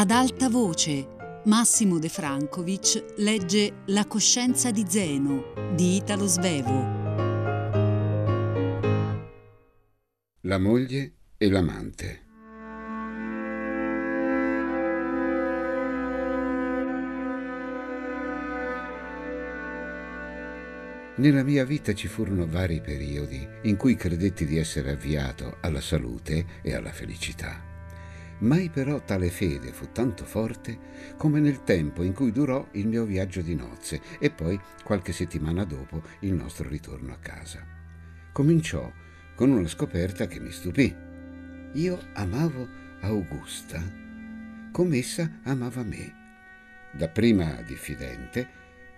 Ad alta voce, Massimo De Francovic legge La coscienza di Zeno di Italo Svevo. La moglie e l'amante. Nella mia vita ci furono vari periodi in cui credetti di essere avviato alla salute e alla felicità. Mai però tale fede fu tanto forte come nel tempo in cui durò il mio viaggio di nozze e poi qualche settimana dopo il nostro ritorno a casa. Cominciò con una scoperta che mi stupì. Io amavo Augusta come essa amava me. Dapprima diffidente,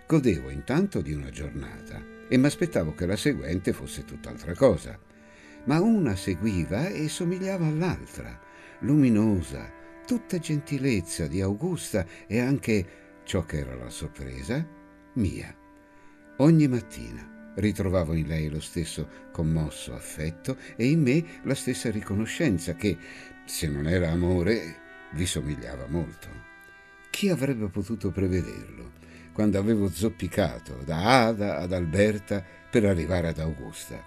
godevo intanto di una giornata e mi aspettavo che la seguente fosse tutt'altra cosa. Ma una seguiva e somigliava all'altra luminosa, tutta gentilezza di Augusta e anche, ciò che era la sorpresa, mia. Ogni mattina ritrovavo in lei lo stesso commosso affetto e in me la stessa riconoscenza che, se non era amore, vi somigliava molto. Chi avrebbe potuto prevederlo quando avevo zoppicato da Ada ad Alberta per arrivare ad Augusta?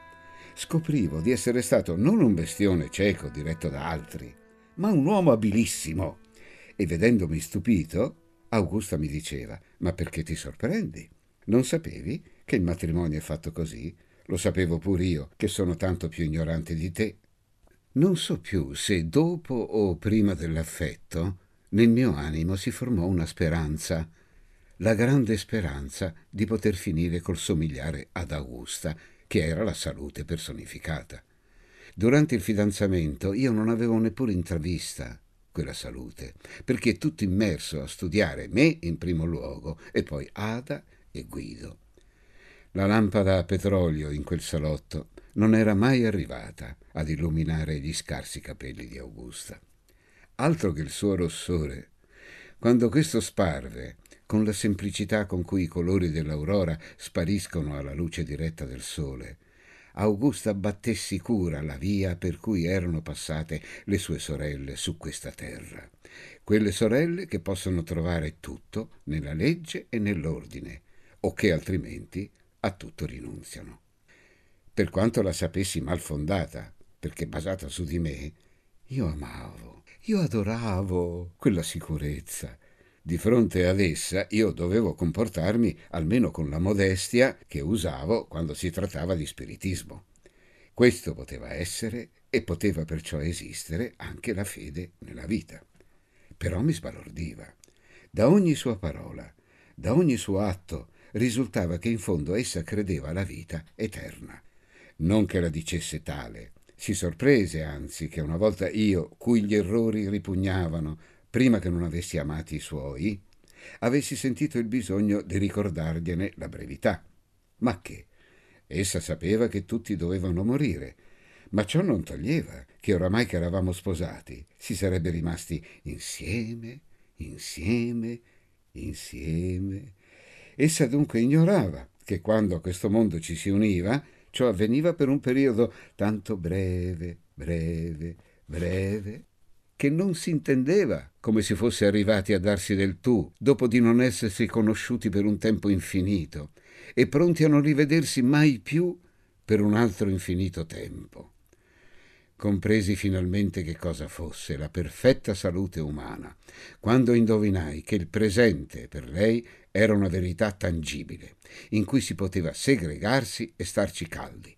Scoprivo di essere stato non un bestione cieco diretto da altri, ma un uomo abilissimo. E vedendomi stupito, Augusta mi diceva, ma perché ti sorprendi? Non sapevi che il matrimonio è fatto così? Lo sapevo pur io, che sono tanto più ignorante di te. Non so più se dopo o prima dell'affetto nel mio animo si formò una speranza, la grande speranza di poter finire col somigliare ad Augusta, che era la salute personificata. Durante il fidanzamento io non avevo neppure intravista quella salute, perché tutto immerso a studiare me in primo luogo e poi Ada e Guido. La lampada a petrolio in quel salotto non era mai arrivata ad illuminare gli scarsi capelli di Augusta. Altro che il suo rossore. Quando questo sparve, con la semplicità con cui i colori dell'aurora spariscono alla luce diretta del sole, Augusta batté sicura la via per cui erano passate le sue sorelle su questa terra. Quelle sorelle che possono trovare tutto nella legge e nell'ordine, o che altrimenti a tutto rinunziano. Per quanto la sapessi mal fondata, perché basata su di me, io amavo, io adoravo quella sicurezza, di fronte ad essa io dovevo comportarmi almeno con la modestia che usavo quando si trattava di spiritismo. Questo poteva essere e poteva perciò esistere anche la fede nella vita. Però mi sbalordiva. Da ogni sua parola, da ogni suo atto, risultava che in fondo essa credeva alla vita eterna. Non che la dicesse tale. Si sorprese anzi che una volta io, cui gli errori ripugnavano, prima che non avessi amati i suoi, avessi sentito il bisogno di ricordargliene la brevità. Ma che? Essa sapeva che tutti dovevano morire, ma ciò non toglieva che oramai che eravamo sposati si sarebbe rimasti insieme, insieme, insieme. Essa dunque ignorava che quando a questo mondo ci si univa, ciò avveniva per un periodo tanto breve, breve, breve, che non si intendeva come si fosse arrivati a darsi del tu, dopo di non essersi conosciuti per un tempo infinito, e pronti a non rivedersi mai più per un altro infinito tempo. Compresi finalmente che cosa fosse la perfetta salute umana, quando indovinai che il presente per lei era una verità tangibile, in cui si poteva segregarsi e starci caldi.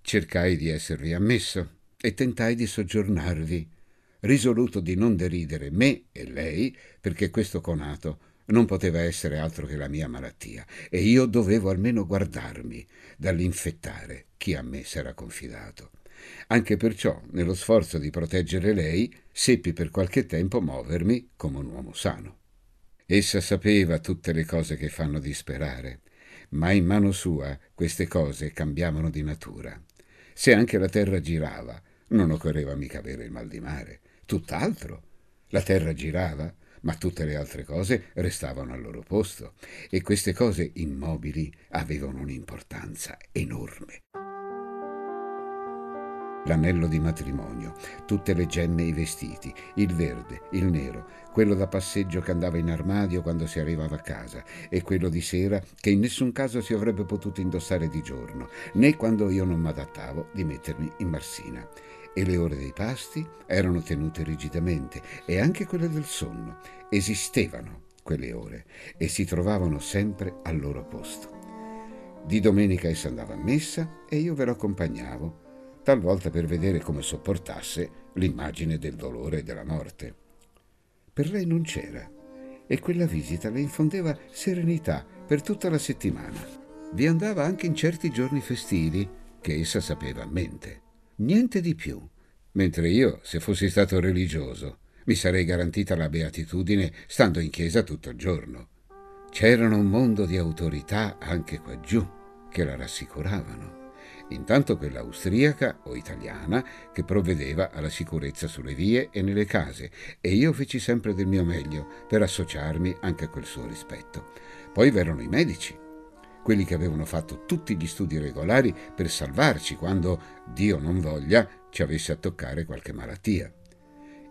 Cercai di esservi ammesso e tentai di soggiornarvi risoluto di non deridere me e lei, perché questo conato non poteva essere altro che la mia malattia, e io dovevo almeno guardarmi dall'infettare chi a me s'era confidato. Anche perciò, nello sforzo di proteggere lei, seppi per qualche tempo muovermi come un uomo sano. Essa sapeva tutte le cose che fanno disperare, ma in mano sua queste cose cambiavano di natura. Se anche la terra girava, non occorreva mica avere il mal di mare tutt'altro. La terra girava, ma tutte le altre cose restavano al loro posto e queste cose immobili avevano un'importanza enorme. l'anello di matrimonio, tutte le gemme e i vestiti, il verde, il nero, quello da passeggio che andava in armadio quando si arrivava a casa e quello di sera che in nessun caso si avrebbe potuto indossare di giorno, né quando io non mi adattavo di mettermi in marsina. E le ore dei pasti erano tenute rigidamente e anche quelle del sonno. Esistevano quelle ore e si trovavano sempre al loro posto. Di domenica essa andava a messa e io ve lo accompagnavo talvolta per vedere come sopportasse l'immagine del dolore e della morte. Per lei non c'era e quella visita le infondeva serenità per tutta la settimana. Vi andava anche in certi giorni festivi che essa sapeva a mente. Niente di più. Mentre io, se fossi stato religioso, mi sarei garantita la beatitudine stando in chiesa tutto il giorno. C'erano un mondo di autorità anche qua giù che la rassicuravano intanto quella austriaca o italiana che provvedeva alla sicurezza sulle vie e nelle case e io feci sempre del mio meglio per associarmi anche a quel suo rispetto. Poi v'erano i medici, quelli che avevano fatto tutti gli studi regolari per salvarci quando, Dio non voglia, ci avesse a toccare qualche malattia.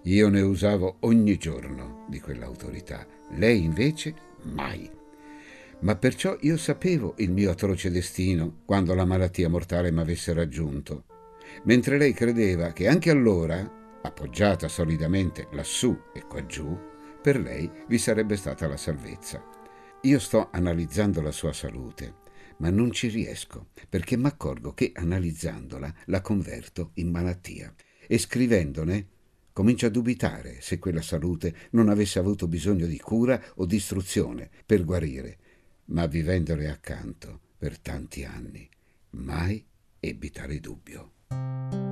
Io ne usavo ogni giorno di quell'autorità, lei invece mai ma perciò io sapevo il mio atroce destino quando la malattia mortale m'avesse raggiunto, mentre lei credeva che anche allora, appoggiata solidamente lassù e qua giù, per lei vi sarebbe stata la salvezza. Io sto analizzando la sua salute, ma non ci riesco, perché mi accorgo che analizzandola la converto in malattia e scrivendone comincio a dubitare se quella salute non avesse avuto bisogno di cura o di istruzione per guarire ma vivendole accanto per tanti anni, mai ebbi tale dubbio.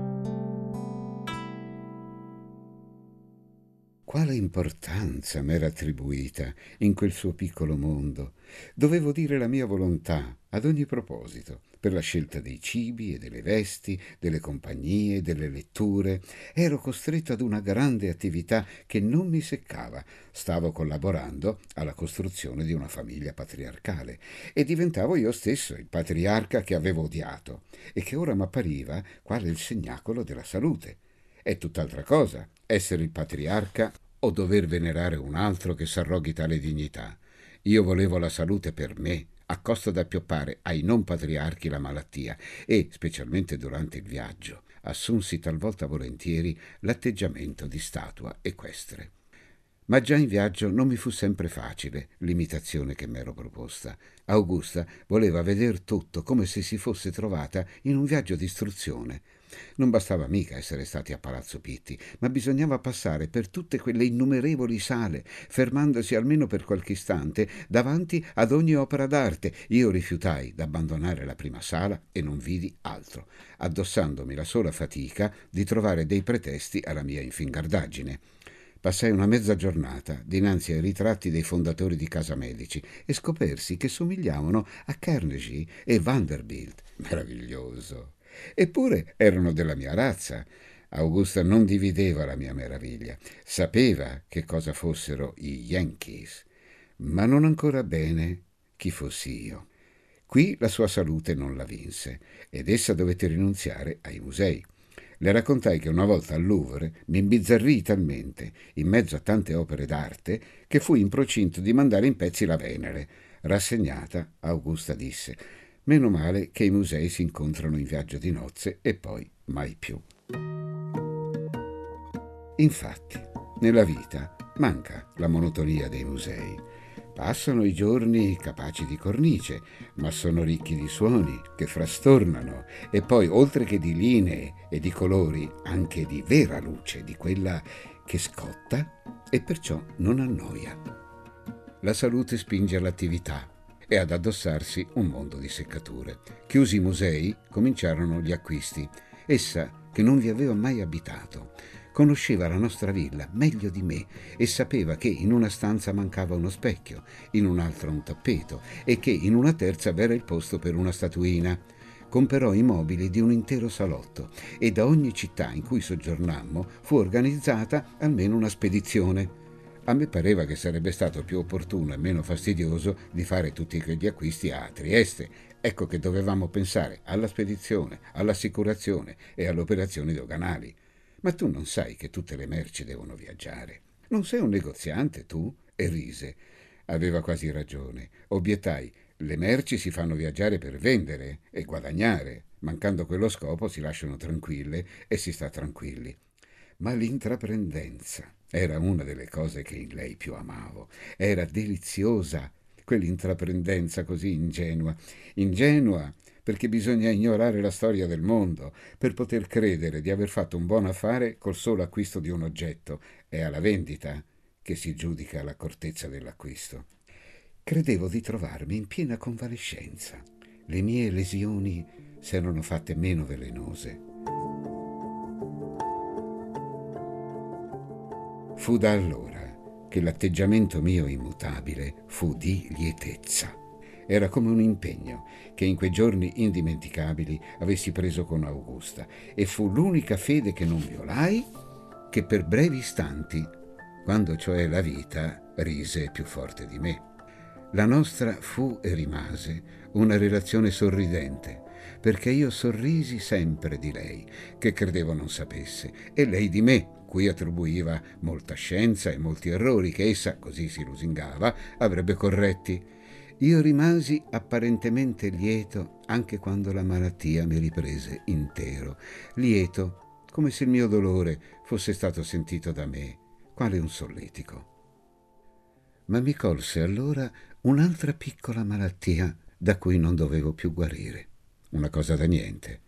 Quale importanza m'era attribuita in quel suo piccolo mondo? Dovevo dire la mia volontà ad ogni proposito per la scelta dei cibi e delle vesti, delle compagnie, delle letture. Ero costretto ad una grande attività che non mi seccava. Stavo collaborando alla costruzione di una famiglia patriarcale e diventavo io stesso il patriarca che avevo odiato e che ora m'appariva quale il segnacolo della salute. È tutt'altra cosa essere il patriarca o dover venerare un altro che s'arroghi tale dignità. Io volevo la salute per me, a costo d'appioppare ai non patriarchi la malattia e, specialmente durante il viaggio, assunsi talvolta volentieri l'atteggiamento di statua equestre. Ma già in viaggio non mi fu sempre facile l'imitazione che m'ero proposta. Augusta voleva veder tutto come se si fosse trovata in un viaggio di istruzione non bastava mica essere stati a Palazzo Pitti, ma bisognava passare per tutte quelle innumerevoli sale, fermandosi almeno per qualche istante davanti ad ogni opera d'arte. Io rifiutai d'abbandonare la prima sala e non vidi altro, addossandomi la sola fatica di trovare dei pretesti alla mia infingardaggine. Passai una mezza giornata dinanzi ai ritratti dei fondatori di casa medici e scopersi che somigliavano a Carnegie e Vanderbilt. Meraviglioso! Eppure erano della mia razza. Augusta non divideva la mia meraviglia, sapeva che cosa fossero i Yankees, ma non ancora bene chi fossi io. Qui la sua salute non la vinse ed essa dovette rinunziare ai musei. Le raccontai che una volta al Louvre mi imbizzarrii talmente, in mezzo a tante opere d'arte, che fui in procinto di mandare in pezzi la Venere. Rassegnata, Augusta disse Meno male che i musei si incontrano in viaggio di nozze e poi mai più. Infatti, nella vita manca la monotonia dei musei. Passano i giorni capaci di cornice, ma sono ricchi di suoni che frastornano e poi, oltre che di linee e di colori, anche di vera luce, di quella che scotta e perciò non annoia. La salute spinge all'attività, e ad addossarsi un mondo di seccature. Chiusi i musei, cominciarono gli acquisti. Essa, che non vi aveva mai abitato, conosceva la nostra villa meglio di me e sapeva che in una stanza mancava uno specchio, in un'altra un tappeto e che in una terza v'era il posto per una statuina. Comperò i mobili di un intero salotto e da ogni città in cui soggiornammo fu organizzata almeno una spedizione. A me pareva che sarebbe stato più opportuno e meno fastidioso di fare tutti quegli acquisti a Trieste. Ecco che dovevamo pensare alla spedizione, all'assicurazione e alle operazioni doganali. Ma tu non sai che tutte le merci devono viaggiare. Non sei un negoziante, tu? E rise. Aveva quasi ragione. Obiettai, le merci si fanno viaggiare per vendere e guadagnare. Mancando quello scopo si lasciano tranquille e si sta tranquilli. Ma l'intraprendenza era una delle cose che in lei più amavo. Era deliziosa quell'intraprendenza così ingenua. Ingenua perché bisogna ignorare la storia del mondo per poter credere di aver fatto un buon affare col solo acquisto di un oggetto. È alla vendita che si giudica l'accortezza dell'acquisto. Credevo di trovarmi in piena convalescenza. Le mie lesioni s'erano fatte meno velenose. Fu da allora che l'atteggiamento mio immutabile fu di lietezza. Era come un impegno che in quei giorni indimenticabili avessi preso con Augusta e fu l'unica fede che non violai che per brevi istanti, quando cioè la vita rise più forte di me. La nostra fu e rimase una relazione sorridente, perché io sorrisi sempre di lei, che credevo non sapesse, e lei di me, cui attribuiva molta scienza e molti errori che essa, così si lusingava, avrebbe corretti. Io rimasi apparentemente lieto anche quando la malattia mi riprese intero, lieto come se il mio dolore fosse stato sentito da me, quale un solletico. Ma mi colse allora un'altra piccola malattia da cui non dovevo più guarire, una cosa da niente,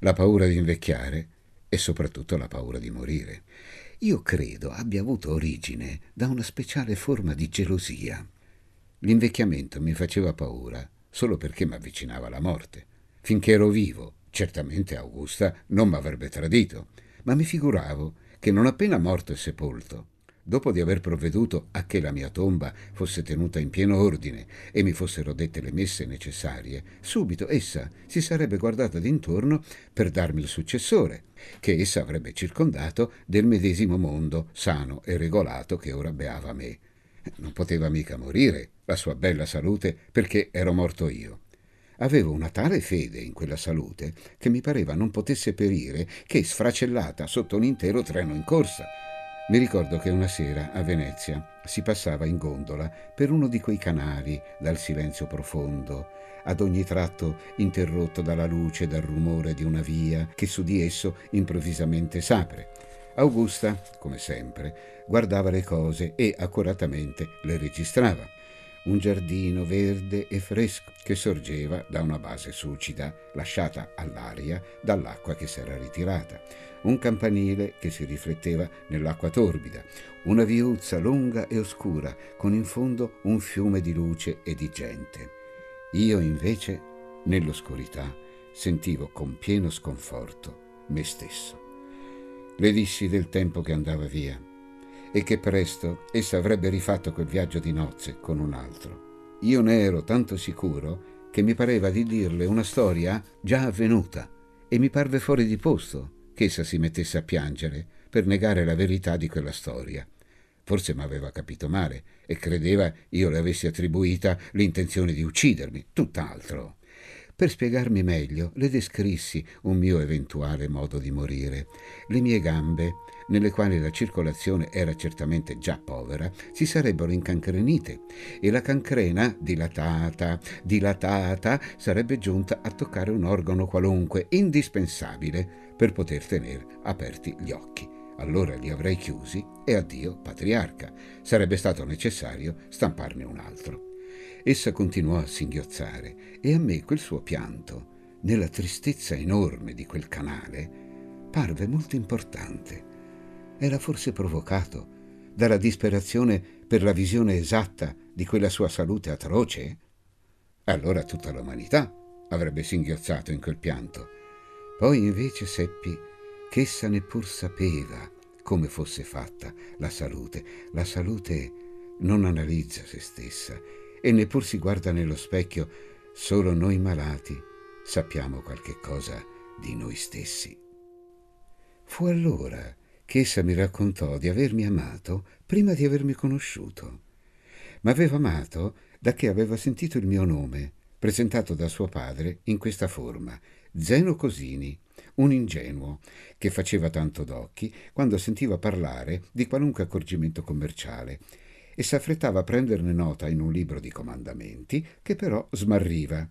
la paura di invecchiare e soprattutto la paura di morire. Io credo abbia avuto origine da una speciale forma di gelosia L'invecchiamento mi faceva paura solo perché mi avvicinava alla morte. Finché ero vivo, certamente Augusta non mi avrebbe tradito, ma mi figuravo che non appena morto e sepolto, dopo di aver provveduto a che la mia tomba fosse tenuta in pieno ordine e mi fossero dette le messe necessarie, subito essa si sarebbe guardata d'intorno per darmi il successore, che essa avrebbe circondato del medesimo mondo sano e regolato che ora beava me. Non poteva mica morire la sua bella salute perché ero morto io. Avevo una tale fede in quella salute che mi pareva non potesse perire che sfracellata sotto un intero treno in corsa. Mi ricordo che una sera a Venezia si passava in gondola per uno di quei canali dal silenzio profondo, ad ogni tratto interrotto dalla luce e dal rumore di una via che su di esso improvvisamente s'apre. Augusta, come sempre, guardava le cose e accuratamente le registrava un giardino verde e fresco che sorgeva da una base sucida lasciata all'aria dall'acqua che s'era ritirata, un campanile che si rifletteva nell'acqua torbida, una viuzza lunga e oscura con in fondo un fiume di luce e di gente. Io invece, nell'oscurità, sentivo con pieno sconforto me stesso. Le dissi del tempo che andava via e che presto essa avrebbe rifatto quel viaggio di nozze con un altro. Io ne ero tanto sicuro che mi pareva di dirle una storia già avvenuta e mi parve fuori di posto che essa si mettesse a piangere per negare la verità di quella storia. Forse mi aveva capito male e credeva io le avessi attribuita l'intenzione di uccidermi, tutt'altro. Per spiegarmi meglio, le descrissi un mio eventuale modo di morire. Le mie gambe, nelle quali la circolazione era certamente già povera, si sarebbero incancrenite e la cancrena, dilatata, dilatata, sarebbe giunta a toccare un organo qualunque, indispensabile per poter tenere aperti gli occhi. Allora li avrei chiusi e addio patriarca. Sarebbe stato necessario stamparne un altro. Essa continuò a singhiozzare e a me quel suo pianto, nella tristezza enorme di quel canale, parve molto importante. Era forse provocato dalla disperazione per la visione esatta di quella sua salute atroce? Allora tutta l'umanità avrebbe singhiozzato in quel pianto. Poi invece seppi che essa neppur sapeva come fosse fatta la salute. La salute non analizza se stessa e neppur si guarda nello specchio, solo noi malati sappiamo qualche cosa di noi stessi. Fu allora che essa mi raccontò di avermi amato prima di avermi conosciuto. M'aveva amato da che aveva sentito il mio nome, presentato da suo padre in questa forma, Zeno Cosini, un ingenuo che faceva tanto d'occhi quando sentiva parlare di qualunque accorgimento commerciale e s'affrettava a prenderne nota in un libro di comandamenti che però smarriva.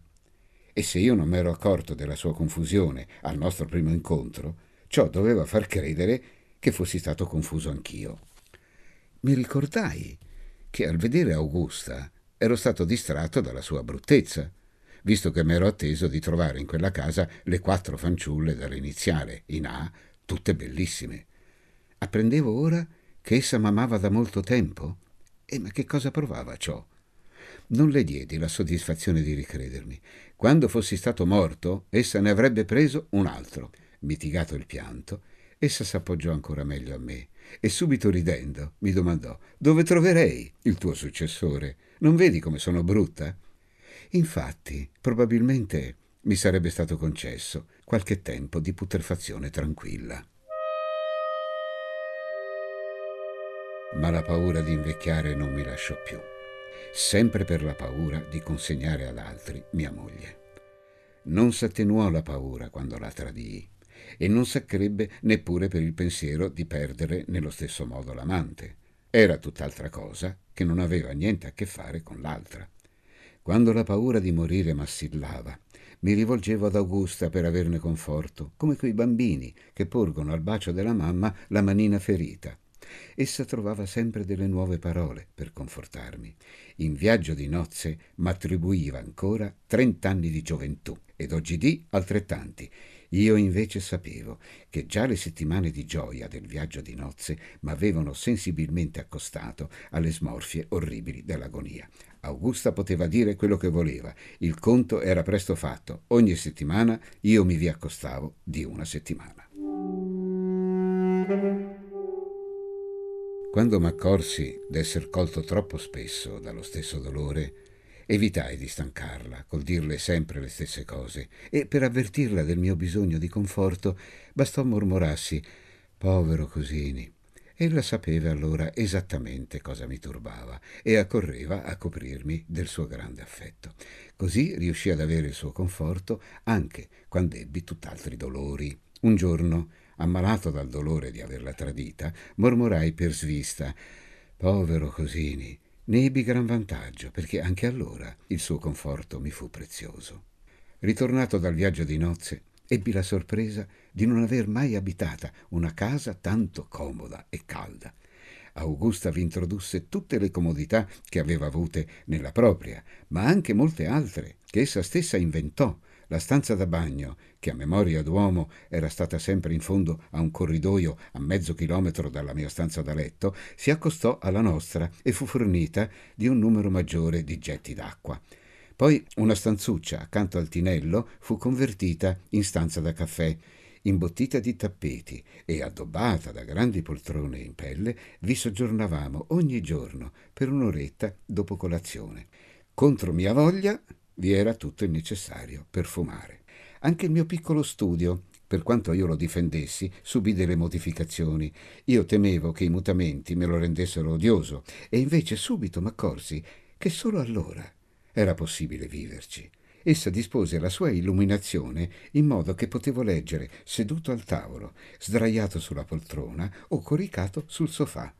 E se io non m'ero accorto della sua confusione al nostro primo incontro, ciò doveva far credere che fossi stato confuso anch'io. Mi ricordai che al vedere Augusta ero stato distratto dalla sua bruttezza visto che m'ero atteso di trovare in quella casa le quattro fanciulle dall'iniziale, in A, tutte bellissime. Apprendevo ora che essa m'amava da molto tempo. E ma che cosa provava ciò? Non le diedi la soddisfazione di ricredermi. Quando fossi stato morto, essa ne avrebbe preso un altro. Mitigato il pianto, essa s'appoggiò ancora meglio a me e subito ridendo mi domandò dove troverei il tuo successore. Non vedi come sono brutta? Infatti, probabilmente mi sarebbe stato concesso qualche tempo di putrefazione tranquilla. Ma la paura di invecchiare non mi lasciò più, sempre per la paura di consegnare ad altri mia moglie. Non s'attenuò la paura quando la tradii e non s'accrebbe neppure per il pensiero di perdere nello stesso modo l'amante. Era tutt'altra cosa che non aveva niente a che fare con l'altra. Quando la paura di morire m'assillava, mi rivolgevo ad Augusta per averne conforto, come quei bambini che porgono al bacio della mamma la manina ferita. Essa trovava sempre delle nuove parole per confortarmi. In viaggio di nozze m'attribuiva ancora trent'anni di gioventù ed oggi di altrettanti. Io invece sapevo che già le settimane di gioia del viaggio di nozze m'avevano sensibilmente accostato alle smorfie orribili dell'agonia. Augusta poteva dire quello che voleva, il conto era presto fatto, ogni settimana io mi vi accostavo di una settimana. Quando m'accorsi d'esser colto troppo spesso dallo stesso dolore, evitai di stancarla col dirle sempre le stesse cose e per avvertirla del mio bisogno di conforto bastò mormorassi povero Cosini Ella sapeva allora esattamente cosa mi turbava e accorreva a coprirmi del suo grande affetto. Così riuscì ad avere il suo conforto anche quando ebbi tutt'altri dolori. Un giorno, ammalato dal dolore di averla tradita, mormorai per svista Povero Cosini, ne ebbi gran vantaggio, perché anche allora il suo conforto mi fu prezioso. Ritornato dal viaggio di nozze, ebbi la sorpresa di non aver mai abitata una casa tanto comoda e calda. Augusta vi introdusse tutte le comodità che aveva avute nella propria, ma anche molte altre che essa stessa inventò. La stanza da bagno, che a memoria d'uomo era stata sempre in fondo a un corridoio a mezzo chilometro dalla mia stanza da letto, si accostò alla nostra e fu fornita di un numero maggiore di getti d'acqua. Poi una stanzuccia accanto al tinello fu convertita in stanza da caffè, imbottita di tappeti e addobbata da grandi poltrone in pelle, vi soggiornavamo ogni giorno per un'oretta dopo colazione. Contro mia voglia vi era tutto il necessario per fumare. Anche il mio piccolo studio, per quanto io lo difendessi, subì delle modificazioni. Io temevo che i mutamenti me lo rendessero odioso e invece subito m'accorsi che solo allora era possibile viverci. Essa dispose la sua illuminazione in modo che potevo leggere seduto al tavolo, sdraiato sulla poltrona o coricato sul sofà.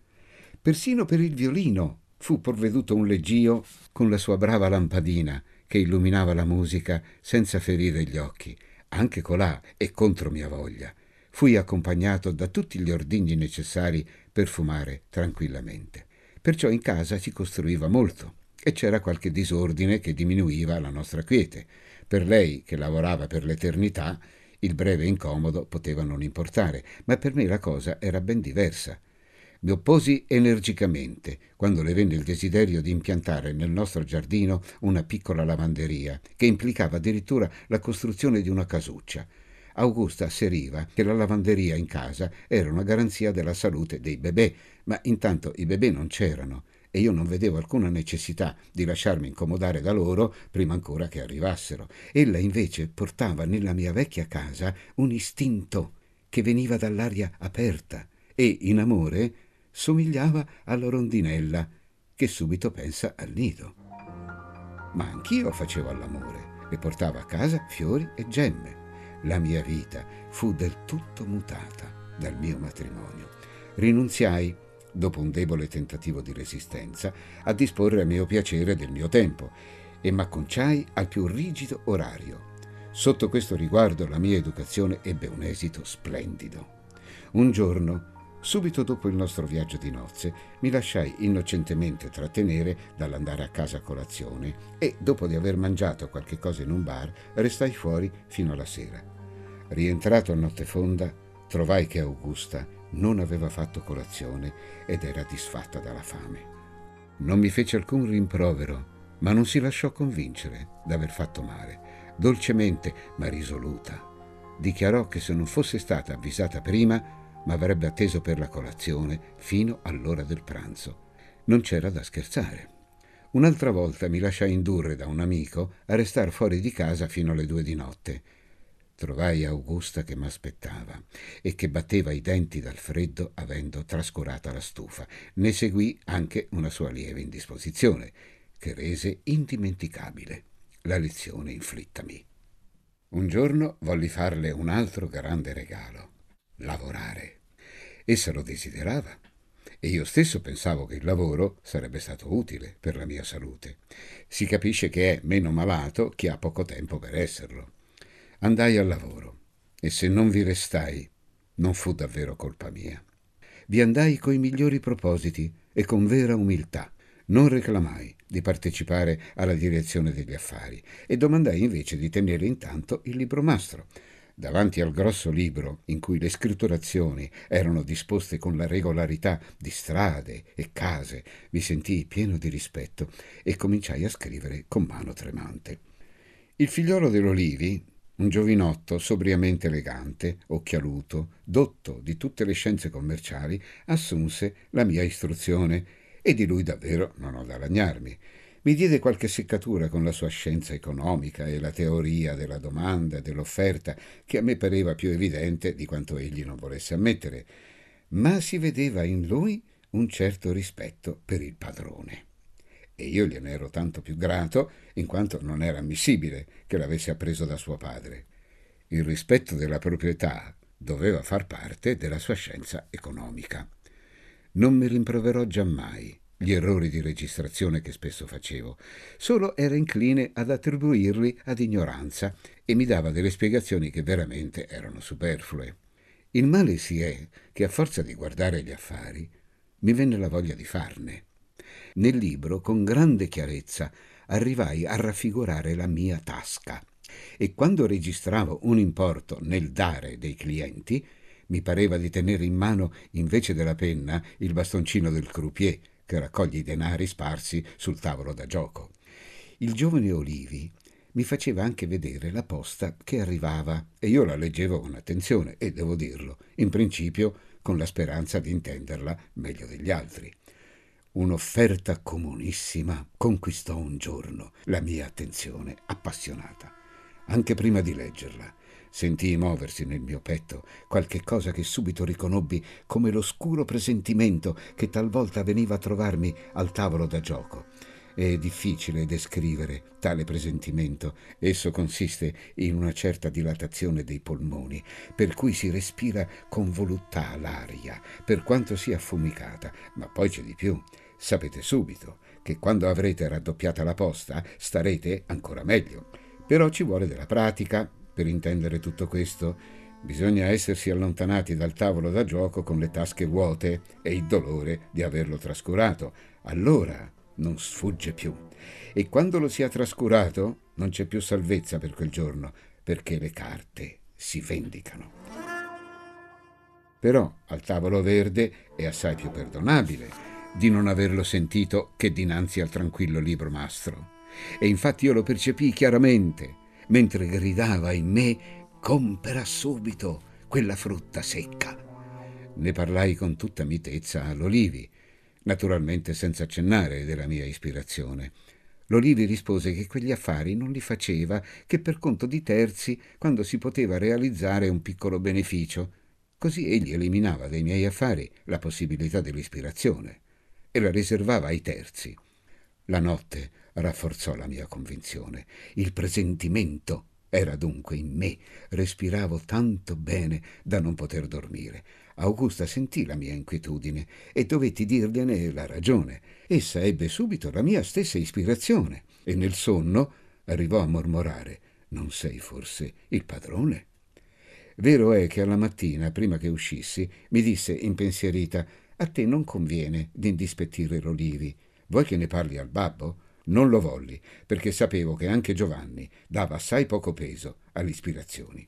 Persino per il violino fu provveduto un leggio con la sua brava lampadina che illuminava la musica senza ferire gli occhi, anche colà e contro mia voglia. Fui accompagnato da tutti gli ordigni necessari per fumare tranquillamente. Perciò in casa si costruiva molto e c'era qualche disordine che diminuiva la nostra quiete. Per lei, che lavorava per l'eternità, il breve incomodo poteva non importare, ma per me la cosa era ben diversa. Mi opposi energicamente quando le venne il desiderio di impiantare nel nostro giardino una piccola lavanderia, che implicava addirittura la costruzione di una casuccia. Augusta asseriva che la lavanderia in casa era una garanzia della salute dei bebè, ma intanto i bebè non c'erano e io non vedevo alcuna necessità di lasciarmi incomodare da loro prima ancora che arrivassero. Ella invece portava nella mia vecchia casa un istinto che veniva dall'aria aperta e, in amore, somigliava alla rondinella che subito pensa al nido. Ma anch'io facevo all'amore Le portavo a casa fiori e gemme. La mia vita fu del tutto mutata dal mio matrimonio. Rinunziai, dopo un debole tentativo di resistenza, a disporre a mio piacere del mio tempo e m'acconciai al più rigido orario. Sotto questo riguardo la mia educazione ebbe un esito splendido. Un giorno, subito dopo il nostro viaggio di nozze, mi lasciai innocentemente trattenere dall'andare a casa a colazione e, dopo di aver mangiato qualche cosa in un bar, restai fuori fino alla sera. Rientrato a notte fonda, trovai che Augusta non aveva fatto colazione ed era disfatta dalla fame. Non mi fece alcun rimprovero, ma non si lasciò convincere d'aver fatto male. Dolcemente, ma risoluta, dichiarò che se non fosse stata avvisata prima, ma avrebbe atteso per la colazione fino all'ora del pranzo. Non c'era da scherzare. Un'altra volta mi lasciai indurre da un amico a restare fuori di casa fino alle due di notte. Trovai Augusta che m'aspettava e che batteva i denti dal freddo avendo trascurata la stufa. Ne seguì anche una sua lieve indisposizione, che rese indimenticabile la lezione inflittami. Un giorno volli farle un altro grande regalo, lavorare. Essa lo desiderava e io stesso pensavo che il lavoro sarebbe stato utile per la mia salute. Si capisce che è meno malato chi ha poco tempo per esserlo. Andai al lavoro e se non vi restai non fu davvero colpa mia. Vi andai coi migliori propositi e con vera umiltà. Non reclamai di partecipare alla direzione degli affari e domandai invece di tenere intanto il libro mastro. Davanti al grosso libro, in cui le scritturazioni erano disposte con la regolarità di strade e case, mi sentii pieno di rispetto e cominciai a scrivere con mano tremante. Il figliolo dell'Olivi, un giovinotto sobriamente elegante, occhialuto, dotto di tutte le scienze commerciali, assunse la mia istruzione e di lui davvero non ho da lagnarmi. Mi diede qualche seccatura con la sua scienza economica e la teoria della domanda e dell'offerta, che a me pareva più evidente di quanto egli non volesse ammettere, ma si vedeva in lui un certo rispetto per il padrone. E io gliene ero tanto più grato in quanto non era ammissibile che l'avesse appreso da suo padre. Il rispetto della proprietà doveva far parte della sua scienza economica. Non mi rimproverò giammai gli errori di registrazione che spesso facevo, solo era incline ad attribuirli ad ignoranza e mi dava delle spiegazioni che veramente erano superflue. Il male si è che a forza di guardare gli affari mi venne la voglia di farne. Nel libro, con grande chiarezza, arrivai a raffigurare la mia tasca e quando registravo un importo nel dare dei clienti, mi pareva di tenere in mano, invece della penna, il bastoncino del croupier che raccoglie i denari sparsi sul tavolo da gioco. Il giovane Olivi mi faceva anche vedere la posta che arrivava e io la leggevo con attenzione e devo dirlo, in principio con la speranza di intenderla meglio degli altri. Un'offerta comunissima conquistò un giorno la mia attenzione appassionata. Anche prima di leggerla, Sentii muoversi nel mio petto qualche cosa che subito riconobbi come l'oscuro presentimento che talvolta veniva a trovarmi al tavolo da gioco. È difficile descrivere tale presentimento. Esso consiste in una certa dilatazione dei polmoni, per cui si respira con voluttà l'aria, per quanto sia affumicata. Ma poi c'è di più. Sapete subito che quando avrete raddoppiata la posta starete ancora meglio. Però ci vuole della pratica, per intendere tutto questo, bisogna essersi allontanati dal tavolo da gioco con le tasche vuote e il dolore di averlo trascurato. Allora non sfugge più. E quando lo si è trascurato, non c'è più salvezza per quel giorno, perché le carte si vendicano. Però al tavolo verde è assai più perdonabile di non averlo sentito che dinanzi al tranquillo libro mastro. E infatti io lo percepii chiaramente mentre gridava in me compera subito quella frutta secca. Ne parlai con tutta mitezza all'Olivi, naturalmente senza accennare della mia ispirazione. L'Olivi rispose che quegli affari non li faceva che per conto di terzi quando si poteva realizzare un piccolo beneficio. Così egli eliminava dai miei affari la possibilità dell'ispirazione e la riservava ai terzi. La notte rafforzò la mia convinzione. Il presentimento era dunque in me. Respiravo tanto bene da non poter dormire. Augusta sentì la mia inquietudine e dovetti dirgliene la ragione. Essa ebbe subito la mia stessa ispirazione e nel sonno arrivò a mormorare Non sei forse il padrone? Vero è che alla mattina, prima che uscissi, mi disse impensierita A te non conviene d'indispettire l'Olivi. Vuoi che ne parli al babbo? Non lo volli, perché sapevo che anche Giovanni dava assai poco peso alle ispirazioni.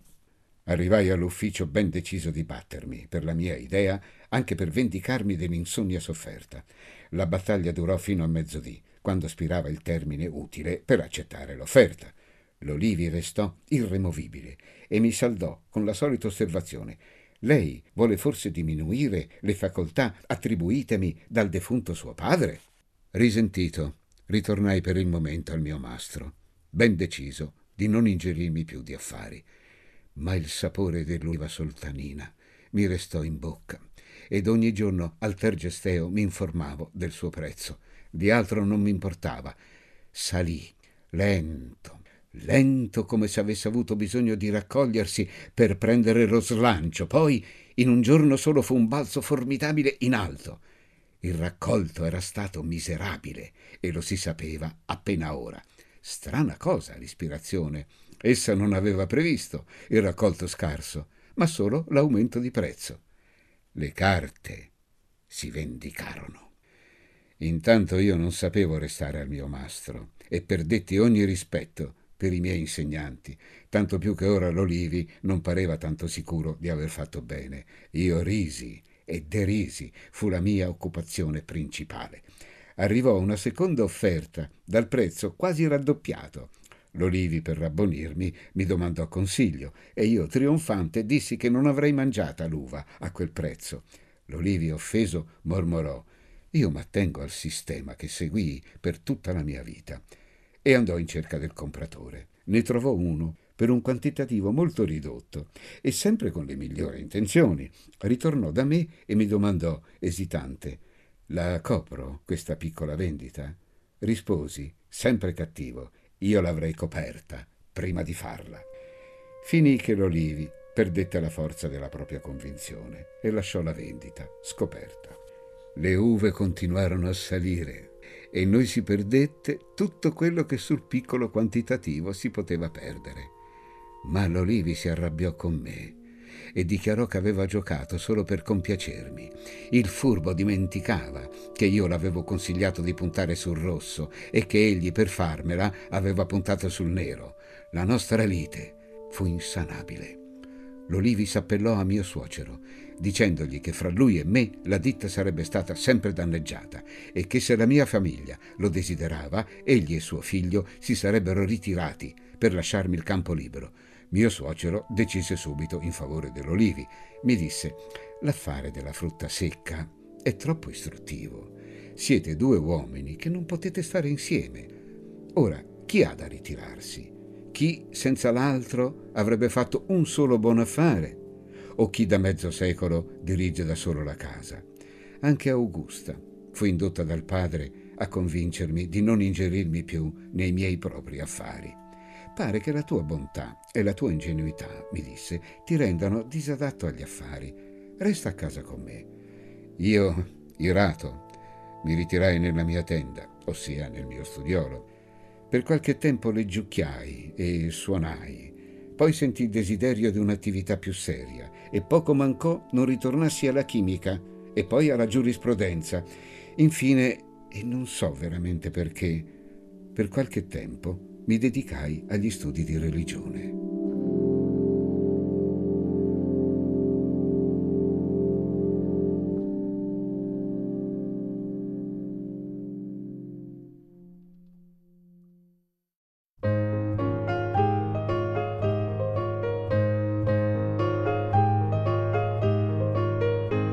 Arrivai all'ufficio ben deciso di battermi per la mia idea, anche per vendicarmi dell'insonnia sofferta. La battaglia durò fino a mezzodì, quando spirava il termine utile per accettare l'offerta. L'Olivi restò irremovibile e mi saldò con la solita osservazione. Lei vuole forse diminuire le facoltà attribuitemi dal defunto suo padre? Risentito, ritornai per il momento al mio mastro, ben deciso di non ingerirmi più di affari. Ma il sapore dell'uva soltanina mi restò in bocca ed ogni giorno al tergesteo mi informavo del suo prezzo. Di altro non mi importava. Salì, lento, lento come se avesse avuto bisogno di raccogliersi per prendere lo slancio. Poi, in un giorno solo, fu un balzo formidabile in alto il raccolto era stato miserabile e lo si sapeva appena ora. Strana cosa l'ispirazione. Essa non aveva previsto il raccolto scarso, ma solo l'aumento di prezzo. Le carte si vendicarono. Intanto io non sapevo restare al mio mastro e perdetti ogni rispetto per i miei insegnanti, tanto più che ora l'Olivi non pareva tanto sicuro di aver fatto bene. Io risi e derisi fu la mia occupazione principale. Arrivò una seconda offerta dal prezzo quasi raddoppiato. L'Olivi, per rabbonirmi, mi domandò consiglio e io, trionfante, dissi che non avrei mangiata l'uva a quel prezzo. L'Olivi, offeso, mormorò Io m'attengo al sistema che seguii per tutta la mia vita. E andò in cerca del compratore. Ne trovò uno per un quantitativo molto ridotto e sempre con le migliori intenzioni. Ritornò da me e mi domandò, esitante, la copro questa piccola vendita? Risposi, sempre cattivo, io l'avrei coperta prima di farla. Finì che l'Olivi perdette la forza della propria convinzione e lasciò la vendita scoperta. Le uve continuarono a salire e noi si perdette tutto quello che sul piccolo quantitativo si poteva perdere. Ma l'Olivi si arrabbiò con me e dichiarò che aveva giocato solo per compiacermi. Il furbo dimenticava che io l'avevo consigliato di puntare sul rosso e che egli per farmela aveva puntato sul nero. La nostra lite fu insanabile. L'Olivi s'appellò a mio suocero, dicendogli che fra lui e me la ditta sarebbe stata sempre danneggiata e che se la mia famiglia lo desiderava, egli e suo figlio si sarebbero ritirati per lasciarmi il campo libero mio suocero decise subito in favore dell'olivi. Mi disse, l'affare della frutta secca è troppo istruttivo. Siete due uomini che non potete stare insieme. Ora, chi ha da ritirarsi? Chi, senza l'altro, avrebbe fatto un solo buon affare? O chi da mezzo secolo dirige da solo la casa? Anche Augusta fu indotta dal padre a convincermi di non ingerirmi più nei miei propri affari. Pare che la tua bontà e la tua ingenuità, mi disse, ti rendano disadatto agli affari. Resta a casa con me. Io, irato, mi ritirai nella mia tenda, ossia nel mio studiolo. Per qualche tempo leggiucchiai e suonai. Poi sentii desiderio di un'attività più seria e poco mancò non ritornassi alla chimica e poi alla giurisprudenza. Infine, e non so veramente perché, per qualche tempo mi dedicai agli studi di religione.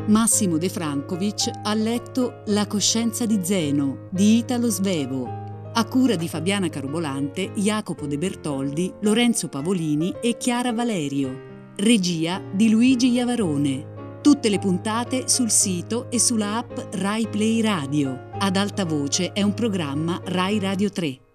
Massimo De Francovic ha letto La coscienza di Zeno di Italo Svevo a cura di Fabiana Carubolante, Jacopo De Bertoldi, Lorenzo Pavolini e Chiara Valerio. Regia di Luigi Iavarone. Tutte le puntate sul sito e sulla app Rai Play Radio. Ad alta voce è un programma Rai Radio 3.